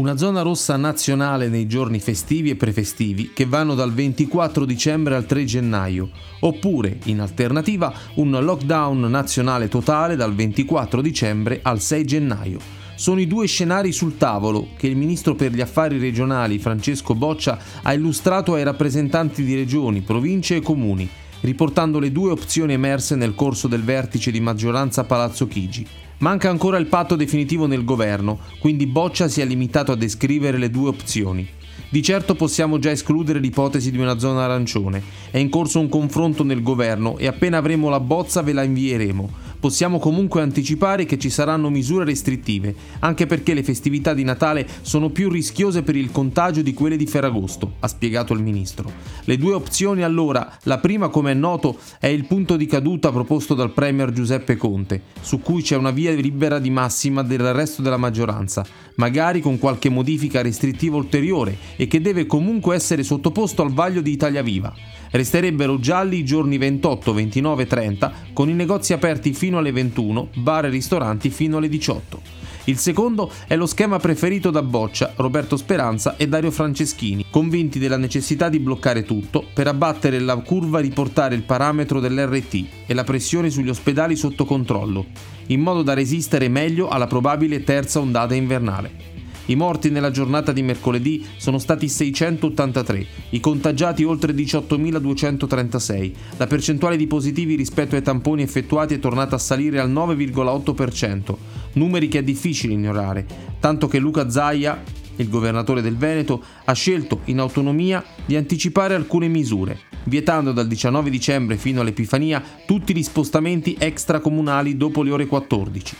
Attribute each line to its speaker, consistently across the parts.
Speaker 1: Una zona rossa nazionale nei giorni festivi e prefestivi che vanno dal 24 dicembre al 3 gennaio, oppure, in alternativa, un lockdown nazionale totale dal 24 dicembre al 6 gennaio. Sono i due scenari sul tavolo che il ministro per gli affari regionali Francesco Boccia ha illustrato ai rappresentanti di regioni, province e comuni, riportando le due opzioni emerse nel corso del vertice di maggioranza Palazzo Chigi. Manca ancora il patto definitivo nel governo, quindi Boccia si è limitato a descrivere le due opzioni. Di certo possiamo già escludere l'ipotesi di una zona arancione. È in corso un confronto nel governo e appena avremo la bozza ve la invieremo possiamo comunque anticipare che ci saranno misure restrittive, anche perché le festività di Natale sono più rischiose per il contagio di quelle di Ferragosto, ha spiegato il ministro. Le due opzioni allora, la prima come è noto è il punto di caduta proposto dal Premier Giuseppe Conte, su cui c'è una via libera di massima del resto della maggioranza, magari con qualche modifica restrittiva ulteriore e che deve comunque essere sottoposto al vaglio di Italia Viva. Resterebbero gialli i giorni 28, 29 e 30 con i negozi aperti fino alle 21, bar e ristoranti fino alle 18. Il secondo è lo schema preferito da Boccia, Roberto Speranza e Dario Franceschini, convinti della necessità di bloccare tutto per abbattere la curva e riportare il parametro dell'RT e la pressione sugli ospedali sotto controllo, in modo da resistere meglio alla probabile terza ondata invernale. I morti nella giornata di mercoledì sono stati 683, i contagiati oltre 18.236. La percentuale di positivi rispetto ai tamponi effettuati è tornata a salire al 9,8%, numeri che è difficile ignorare, tanto che Luca Zaia, il governatore del Veneto, ha scelto in autonomia di anticipare alcune misure, vietando dal 19 dicembre fino all'Epifania tutti gli spostamenti extracomunali dopo le ore 14.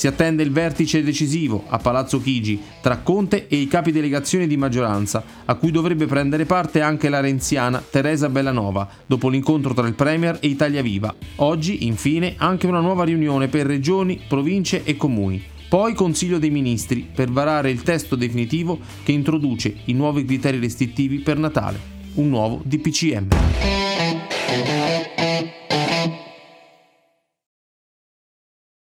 Speaker 1: Si attende il vertice decisivo a Palazzo Chigi tra Conte e i capi delegazione di maggioranza, a cui dovrebbe prendere parte anche la renziana Teresa Bellanova, dopo l'incontro tra il Premier e Italia Viva. Oggi, infine, anche una nuova riunione per regioni, province e comuni. Poi Consiglio dei Ministri per varare il testo definitivo che introduce i nuovi criteri restrittivi per Natale. Un nuovo DPCM.